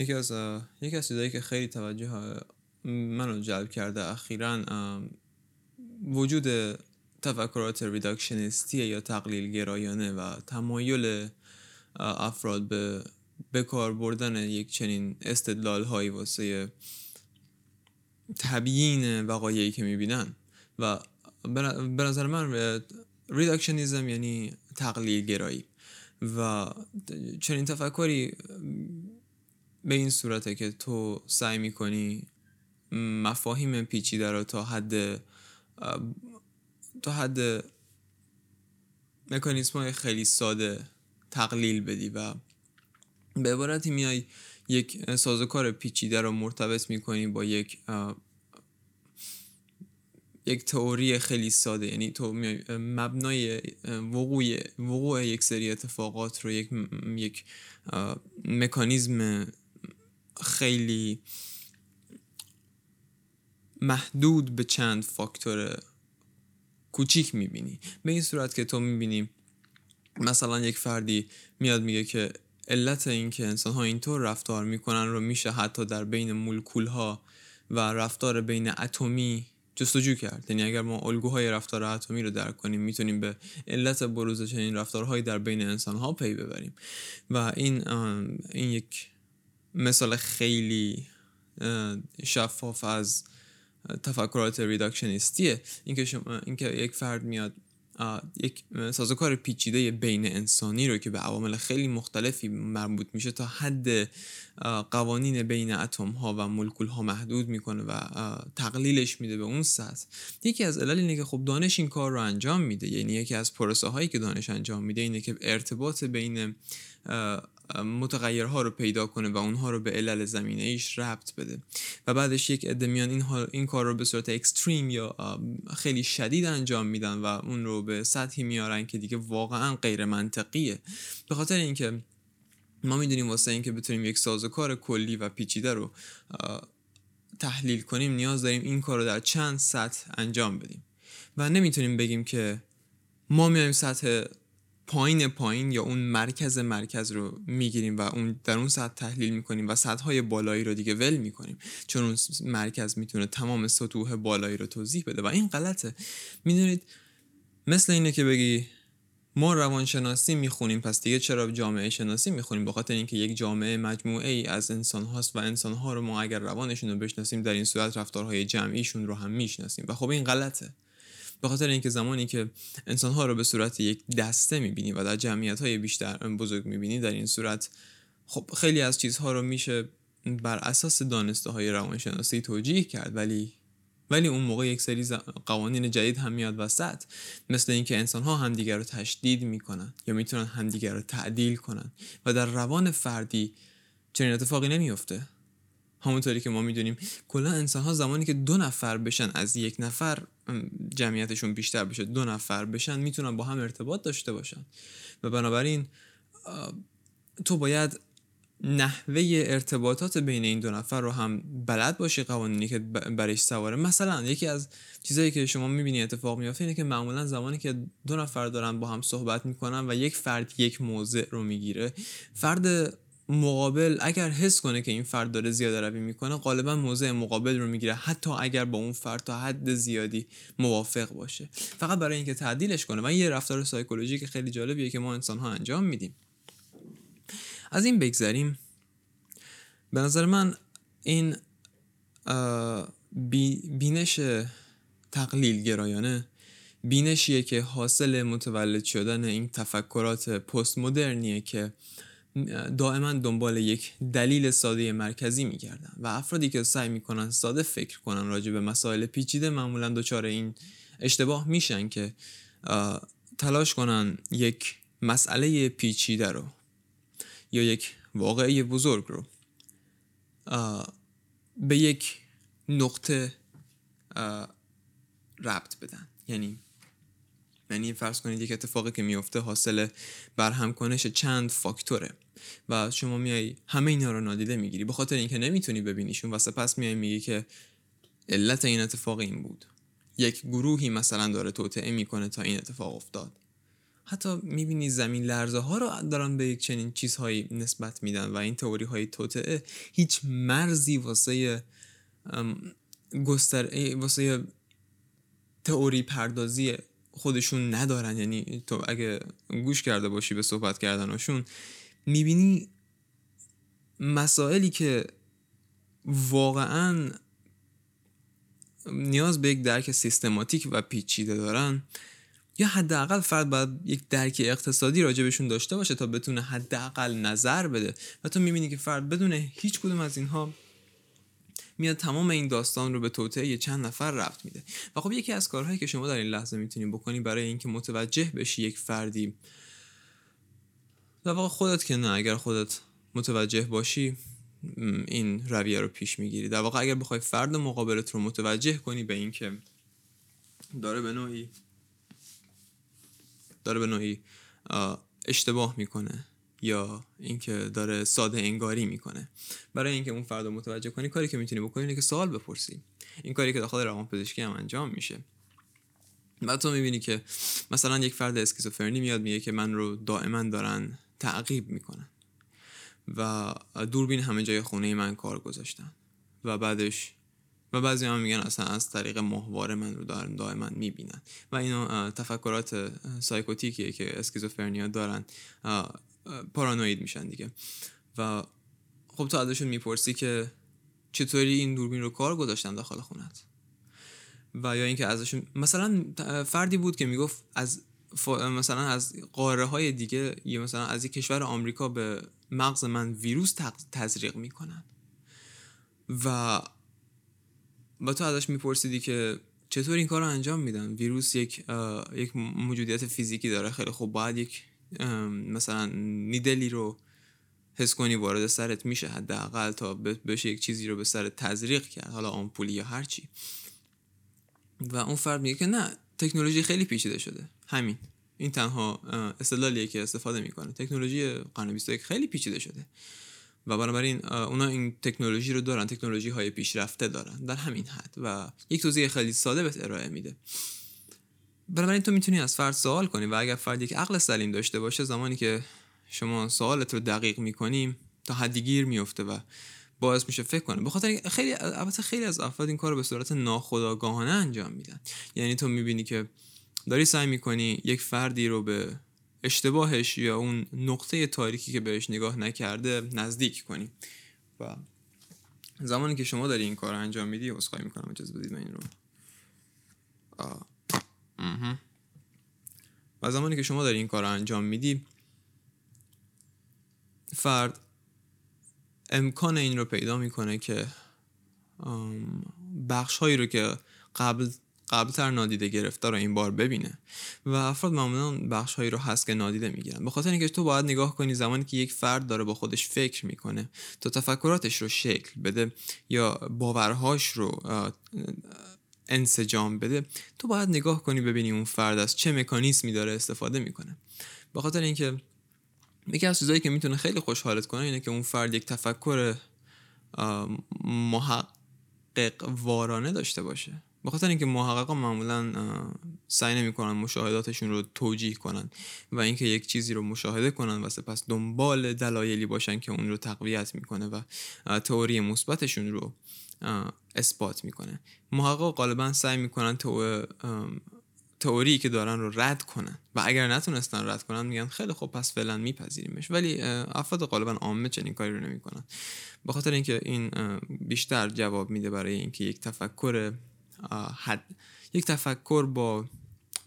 یکی از یکی از چیزایی که خیلی توجه منو جلب کرده اخیرا وجود تفکرات reductionist ی یا تقلیل گرایانه و تمایل افراد به بکار بردن یک چنین استدلال هایی واسه تبیین وقایعی که می‌بینن. و به نظر من reductionism یعنی تقلیل گرایی و چنین تفکری به این صورته که تو سعی می‌کنی مفاهیم پیچیده رو تا حد تا حد مکانیسم های خیلی ساده تقلیل بدی و به عبارتی میای یک سازوکار پیچیده رو مرتبط می‌کنی با یک یک تئوری خیلی ساده. یعنی تو مبنای وقوع وقوع یک سری اتفاقات رو یک یک مکانیزم خیلی محدود به چند فاکتور کوچیک می‌بینی. به این صورت که تو می‌بینی مثلا یک فردی میاد میگه که علت این که انسان ها اینطور رفتار می‌کنن رو میشه حتی در بین مولکول ها و رفتار بین اتمی جستجو کرد. یعنی اگر ما الگوهای رفتار اتمی رو درک کنیم می‌تونیم به علت بروز چنین رفتارهایی در بین انسان ها پی ببریم. و این این یک مثال خیلی شفاف از تفکرات ریداکشنیستیه. اینکه شما اینکه یک فرد میاد یک سازوکار پیچیده بین انسانی رو که به عوامل خیلی مختلفی مربوط میشه تا حد قوانین بین اتم ها و مولکول ها محدود می‌کنه و تقلیلش میده به اون سطح. یکی از علل اینه که خب دانش این کار رو انجام میده. یعنی یکی از پروسه هایی که دانش انجام میده اینه که ارتباط بین متغیرها رو پیدا کنه و اونها رو به علل زمینه ایش ربط بده. و بعدش یک عده میان این, این کار رو به صورت اکستریم یا خیلی شدید انجام میدن و اون رو به سطحی میارن که دیگه واقعا غیر منطقیه. به خاطر اینکه ما می‌دونیم واسه اینکه بتونیم یک سازوکار کلی و پیچیده رو تحلیل کنیم نیاز داریم این کار رو در چند سطح انجام بدیم. و نمی‌تونیم بگیم که ما میایم سطح پایین پایین یا اون مرکز مرکز رو می‌گیریم و اون در اون سطح تحلیل می‌کنیم و سطح های بالایی رو دیگه ول می‌کنیم. چون اون مرکز می‌تونه تمام سطوح بالایی رو توضیح بده. و این غلطه. می‌دونید مثل اینه که بگی ما روانشناسی می‌خونیم پس دیگه چرا جامعه شناسی می‌خونیم؟ به خاطر اینکه یک جامعه مجموعه ای از انسان هاست و انسان ها رو ما اگر روانشون رو بشناسیم در این صورت رفتارهای جمعیشون رو هم می‌شناسیم. و خب این غلطه. به خاطر اینکه زمانی که انسانها رو به صورت یک دسته می‌بینی و در جمعیت های بیشتر بزرگ می‌بینی در این صورت خب خیلی از چیزها رو میشه بر اساس دانسته های روانشناسی توجیه کرد ولی ولی اون موقع یک سری قوانین جدید هم میاد وسط مثل اینکه انسان ها همدیگر رو تشدید می‌کنن یا می‌تونن همدیگر رو تعدیل کنن و در روان فردی چنین اتفاقی نمیفته همونطوری که ما می‌دونیم. کلا انسان ها زمانی که دو نفر بشن از یک نفر جمعیتشون بیشتر بشه دو نفر بشن می‌تونن با هم ارتباط داشته باشن. و بنابراین تو باید نحوه ارتباطات بین این دو نفر رو هم بلد باشی قوانینی که برش سواره. مثلا یکی از چیزایی که شما می‌بینی اتفاق میافته اینه که معمولا زمانی که دو نفر دارن با هم صحبت می‌کنن و یک فرد یک موضع رو می‌گیره فرد مقابل اگر حس کنه که این فرد داره زیاده روی می‌کنه غالبا موضع مقابل رو می‌گیره. حتی اگر با اون فرد تا حد زیادی موافق باشه. فقط برای اینکه تعدیلش کنه و یه رفتار سایکولوژیک خیلی جالبیه که ما انسان ها انجام میدیم. از این بگذریم. به نظر من این بینش تقلیل گرایانه بینشیه که حاصل متولد شدن این تفکرات پست مدرنیه که دائما دنبال یک دلیل ساده مرکزی میگردن و افرادی که سعی می‌کنن ساده فکر کنن راجع به مسائل پیچیده معمولا دچار این اشتباه میشن که تلاش کنن یک مسئله پیچیده رو یا یک واقعی بزرگ رو به یک نقطه ربط بدن. یعنی یعنی فرض کنید یک اتفاقی که میفته حاصل برهم کنش چند فاکتوره. و شما میای همه اینا رو نادیده می‌گیری. به خاطر اینکه نمی‌تونی ببینیشون و سپس میای میگی که علت این اتفاق این بود. یک گروهی مثلا داره توطعه می‌کنه تا این اتفاق افتاد. حتی می‌بینی زمین لرزه ها رو دارن به یک چنین چیزهایی نسبت میدن و این تئوری های توطعه هیچ مرزی واسه گستر واسه تئوری پردازی خودشون ندارن. یعنی تو اگه گوش کرده باشی به صحبت کردنشون می‌بینی مسائلی که واقعا نیاز به یک درک سیستماتیک و پیچیده دارن یا حداقل فرد باید یک درک اقتصادی راجبشون داشته باشه تا بتونه حداقل نظر بده. و تو می‌بینی که فرد بدون هیچ کدوم از اینها میاد تمام این داستان رو به توطعه چند نفر رفت میده. و خب یکی از کارهایی که شما در این لحظه می‌تونی بکنی برای اینکه متوجه بشی یک فردی در واقع خودت که نه اگر خودت متوجه باشی این رویه رو پیش می‌گیری. در واقع اگر بخوای فرد مقابلت رو متوجه کنی به اینکه داره به نوعی داره به نوعی اشتباه می‌کنه. یا اینکه داره ساده انگاری می‌کنه. برای اینکه اون فرد رو متوجه کنی کاری که می‌تونی بکنی اینه که سوال بپرسی. این کاری که داخل روان پزشکی هم انجام میشه. بعد تو می‌بینی که مثلا یک فرد اسکیزوفرنی میاد میگه که من رو دائما دارن تعقیب می‌کنن. و دوربین همه جای خونه من کار گذاشتن. و بعدش و بعضی هم میگن اصلا از طریق ماهواره من رو دارن دائما می‌بینن. و اینا تفکرات سایکوتیکیه که اسکیزوفرنیا دارن. پارانوید میشن دیگه. و خب تو ازشون می‌پرسی که چطوری این دوربین رو کار گذاشتن داخل خونت؟ و یا اینکه ازشون مثلا فردی بود که می‌گفت از مثلا از قاره های دیگه یا مثلا از یک کشور آمریکا به مغز من ویروس تزریق می‌کنن. و با تو ازش میپرسیدی که چطور این کار رو انجام میدن؟ ویروس یک یک موجودیت فیزیکی داره. خیلی خوب. باید یک مثلا نیدلی رو حس کنی وارد سرت میشه حداقل تا بشه یک چیزی رو به سرت تزریق کرد حالا آمپولی یا هرچی و اون فرد میگه که نه تکنولوژی خیلی پیچیده شده. همین. این تنها استدلالیه که استفاده می‌کنه. تکنولوژی قرن 21 خیلی پیچیده شده. و بنابراین اونا این تکنولوژی رو دارن تکنولوژی های پیشرفته دارن. در همین حد. و یک توضیح خیلی ساده بهت ارائه میده. بنابراین تو می‌تونی از فرد سوال کنی و اگر فرد یک عقل سلیم داشته باشه زمانی که شما سوالت رو دقیق می‌کنیم تا حدی گیر میفته و باعث میشه فکر کنه. به خاطر خیلی البته خیلی از افراد این کار رو به صورت ناخودآگاهانه انجام میدن. یعنی تو می‌بینی که داری سعی می‌کنی یک فردی رو به اشتباهش یا اون نقطه تاریکی که بهش نگاه نکرده نزدیک کنی. و زمانی که شما داری این کار رو انجام میدی اسخای می‌کنم. اجازه بدید من این رو و زمانی که شما داری این کار رو انجام میدی فرد امکان این رو پیدا می‌کنه که بخش هایی رو که قبل قبلتر نادیده گرفته رو این بار ببینه. و افراد معمولا بخش هایی رو هست که نادیده می‌گیرن. به خاطر اینکه تو باید نگاه کنی زمانی که یک فرد داره با خودش فکر می‌کنه تا تفکراتش رو شکل بده یا باورهاش رو انسجام بده تو باید نگاه کنی ببینی اون فرد از چه مکانیزمی داره استفاده می‌کنه. به خاطر اینکه یکی از چیزایی که می‌تونه خیلی خوشحالت کنه اینه که اون فرد یک تفکر محقق وارانه داشته باشه. به خاطر اینکه محققا معمولا سعی نمی‌کنن مشاهداتشون رو توجیه کنن و اینکه یک چیزی رو مشاهده کنن و سپس دنبال دلایلی باشن که اون رو تقویت می‌کنه و تئوری مثبتشون رو اثبات می‌کنه. محقق غالبا سعی می‌کنن تو تئوری که دارن رو رد کنن و اگر نتونستن رد کنن میگن خیلی خوب پس فعلا میپذیریمش. ولی افراد غالبا عامه چنین کاری رو نمی‌کنن. به خاطر اینکه این بیشتر جواب میده برای اینکه یک تفکر حد یک تفکر با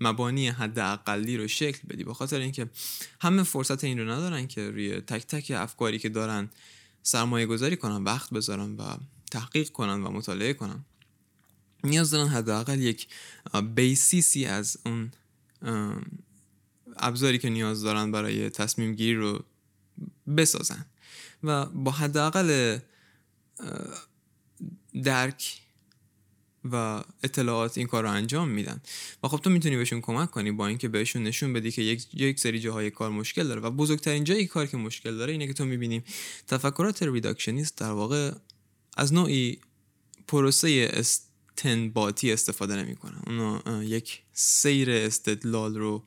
مبانی حد اقلی رو شکل بدی. به خاطر اینکه همه فرصت این رو ندارن که روی تک تک افکاری که دارن سرمایه گذاری کنن وقت بذارن و تحقیق کنن و مطالعه کنن نیاز دارن حداقل یک بیسیسی از اون ابزاری که نیاز دارن برای تصمیم گیری رو بسازن و با حداقل درک و اطلاعات این کار رو انجام میدن. و خب تو می‌تونی بهشون کمک کنی با اینکه بهشون نشون بدی که یک یک سری جاهای کار مشکل داره. و بزرگترین جایی کار که مشکل داره اینه که تو می‌بینیم تفکرات ریداکشنیست در واقع از نوعی پروسه استنباطی استفاده نمی‌کنن اونا یک سیر استدلال رو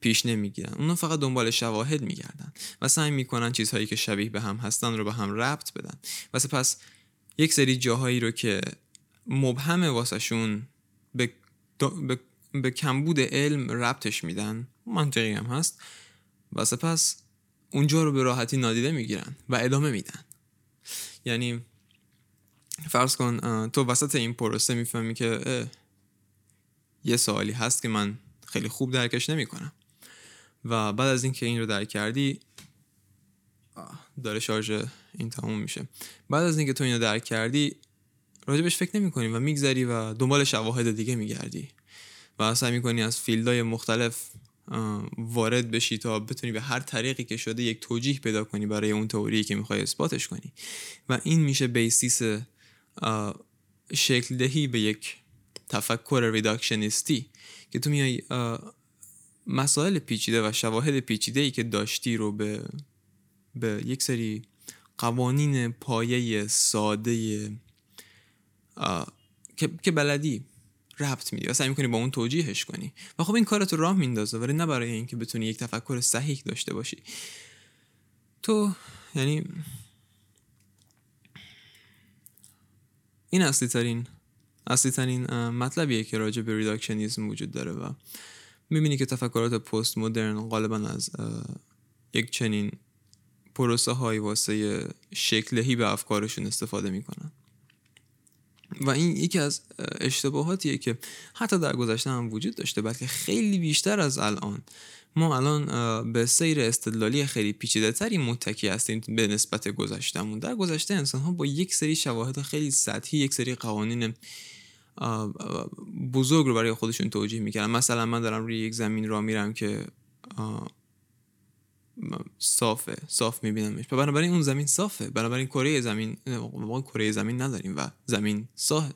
پیش نمی‌گیرن. اونا فقط دنبال شواهد میگردن و سعی می‌کنن چیزهایی که شبیه به هم هستن رو به هم ربط بدن. و سپس یک سری جاهایی رو که مبهمه واسهشون به, به... به کمبود علم ربطش میدن منطقی هم هست و سپس اونجا رو به راحتی نادیده می‌گیرن و ادامه میدن. یعنی فرض کن تو وسط این پروسه می‌فهمی که یه سوالی هست که من خیلی خوب درکش نمی‌کنم. و بعد از اینکه این رو درک کردی داره شارژ این تموم میشه. بعد از اینکه تو اینو درک کردی راجبش فکر نمی کنی و میگذری و دنبال شواهد دیگه میگردی. و سعی می‌کنی از field های مختلف وارد بشی تا بتونی به هر طریقی که شده یک توجیه پیدا کنی برای اون تئوری که می‌خوای اثباتش کنی. و این میشه basis شکل دهی به یک تفکر ریداکشنیستی که تو میای مسائل پیچیده و شواهد پیچیده ای که داشتی رو به به یک سری قوانین پایه ساده که, که بلدی ربط میدی و سعی می‌کنی با اون توجیهش کنی. و خب این کارتو راه میندازه ولی نه برای اینکه بتونی یک تفکر صحیح داشته باشی. تو یعنی این اصلی ترین اصلی ترین مطلبیه که راجع به ریداکشنیزم وجود داره و می‌بینی که تفکرات پست مدرن غالبا از یک چنین پروسه های واسه شکلهی به افکارشون استفاده می‌کنن. و این یکی از اشتباهاتیه که حتی در گذشته هم وجود داشته بلکه خیلی بیشتر از الان. ما الان به سیر استدلالی خیلی پیچیده تری متکی هستیم به نسبت گذشتهمون. در گذشته انسان ها با یک سری شواهد خیلی سطحی یک سری قوانین بزرگ رو برای خودشون توجیه می‌کردن. مثلا من دارم روی یک زمین را میرم که صافه صاف میبینمش. بنابراین اون زمین صافه. بنابراین کره زمین ما کره زمین نداریم و زمین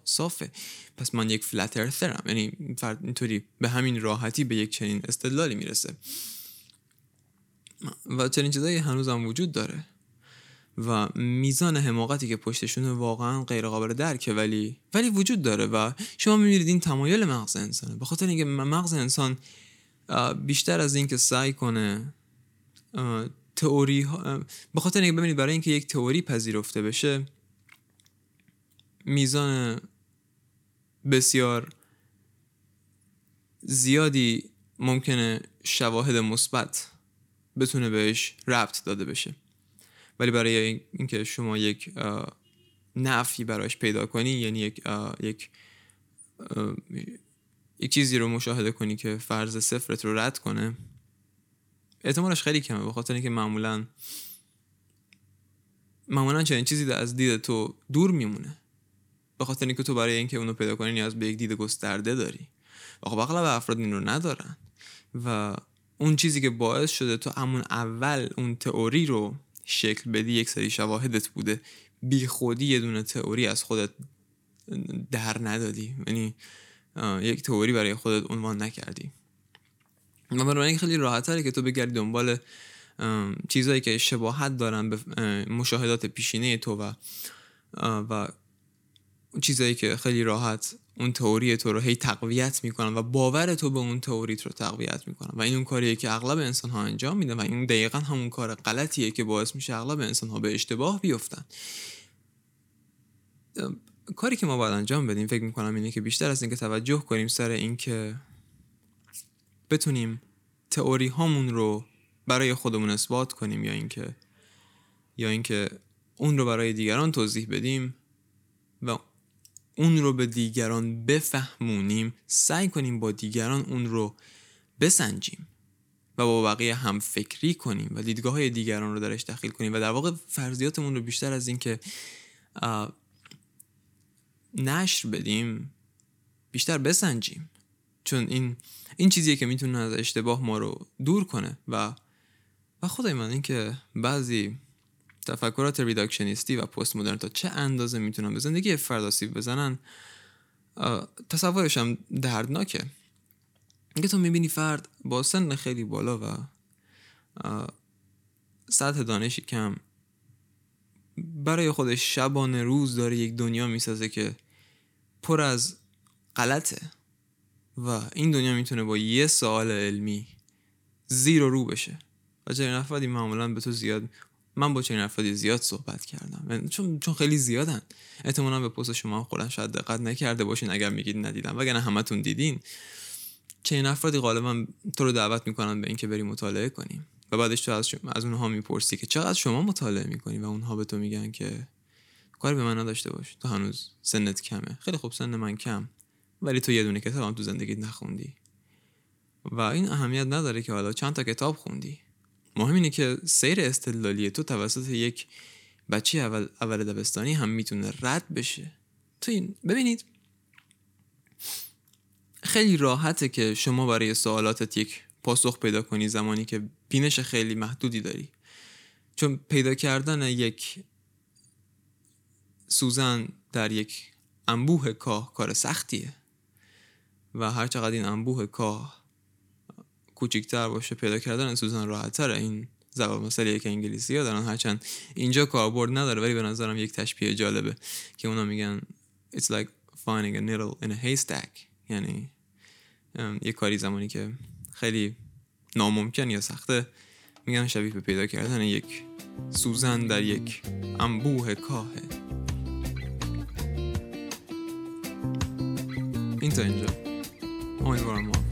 صافه. پس من یک فلت ارثرم یعنی فرد اینطوری به همین راحتی به یک چنین استدلالی می‌رسه. و چنین چیزایی هنوز هم وجود داره. و میزان حماقتی که پشتشون واقعا غیر قابل درکه ولی ولی وجود داره و شما می‌بینید این تمایل مغز انسانه. به خاطر اینکه مغز انسان بیشتر از اینکه سعی کنه تئوری به خاطر اینکه ببینید برای اینکه یک تئوری پذیرفته بشه میزان بسیار زیادی ممکنه شواهد مثبت بتونه بهش ربط داده بشه. ولی برای اینکه شما یک نفی براش پیدا کنی یعنی یک یک یک چیزی رو مشاهده کنی که فرض صفرت رو رد کنه احتمالش خیلی کمه به خاطر اینکه معمولا معمولا چنین چیزی از دید تو دور میمونه. به خاطر اینکه تو برای اینکه اونو پیدا کنی نیاز به یک دید گسترده داری. و خب اغلب افراد این رو ندارن. و اون چیزی که باعث شده تو همون اول اون تئوری رو شکل بدی یک سری شواهدت بوده. بی خودی یه دونه تئوری از خودت در ندادی. یعنی یک تئوری برای خودت عنوان نکردی. و بنابراین خیلی راحت که تو بگردی دنبال چیزهایی که شباهت دارن به مشاهدات پیشینه تو و و چیزهایی که خیلی راحت اون تئوری تو رو هی تقویت می‌کنن و باور تو به اون تئوریت رو تقویت می‌کنن. و این اون کاریه که اغلب انسان ها انجام میدن و این دقیقا همون کار غلطیه که باعث میشه اغلب انسان ها به اشتباه بیفتن. کاری که ما باید انجام بدیم فکر می‌کنم اینه که بیشتر از اینکه توجه کنیم سر اینکه بتونیم تئوری هامون رو برای خودمون اثبات کنیم یا اینکه یا اینکه اون رو برای دیگران توضیح بدیم و اون رو به دیگران بفهمونیم سعی کنیم با دیگران اون رو بسنجیم و با بقیه هم فکری کنیم و دیدگاه های دیگران رو درش دخیل کنیم و در واقع فرضیاتمون رو بیشتر از اینکه نشر بدیم بیشتر بسنجیم. چون این این چیزیه که می‌تونه از اشتباه ما رو دور کنه. و و خدای من اینکه بعضی تفکرات ریداکشنیستی و پست مدرن تا چه اندازه می‌تونن به زندگی فرد آسیب بزنن تصورش هم دردناکه. اینکه تو می‌بینی فرد با سن خیلی بالا و سطح دانشی کم برای خودش شبانه روز داره یک دنیا می‌سازه که پر از غلطه. و این دنیا می‌تونه با یه سوال علمی زیر و رو بشه. و چنین افرادی معمولا به تو زیاد من با چنین افرادی زیاد صحبت کردم. چون چون خیلی زیادن. احتمالا به پست شما خودم شاید دقت نکرده باشین اگر میگید ندیدم. وگرنه همتون دیدین. چنین افرادی غالبا تو رو دعوت می‌کنن به اینکه بری مطالعه کنیم. و بعدش تو از, شما از اونها می‌پرسی که چقدر شما مطالعه می‌کنی و اونها به تو میگن که کاری به من نداشته باش. تو هنوز سنت کمه. خیلی خوب سن من کم. ولی تو یه دونه کتاب هم تو زندگیت نخوندی. و این اهمیت نداره که حالا چند تا کتاب خوندی. مهم اینه که سیر استدلالی تو توسط یک بچه اول, اول دبستانی هم می‌تونه رد بشه. تو این ببینید. خیلی راحته که شما برای سوالاتت یک پاسخ پیدا کنی زمانی که بینش خیلی محدودی داری. چون پیدا کردن یک سوزن در یک انبوه کاه کار سختیه. و هر چقدر این انبوه کاه کوچیکتر باشه پیدا کردن سوزن راحتتره. این زبان مسئله که انگلیسی ها دارن. هرچند اینجا کاربرد نداره ولی به نظرم یک تشبیه جالبه که اونا میگن it's like finding a needle in a haystack. یعنی یه کاری زمانی که خیلی ناممکن یا سخته میگن شبیه به پیدا کردن یک سوزن در یک انبوه کاهه این تا اینجا. Only what I'm off.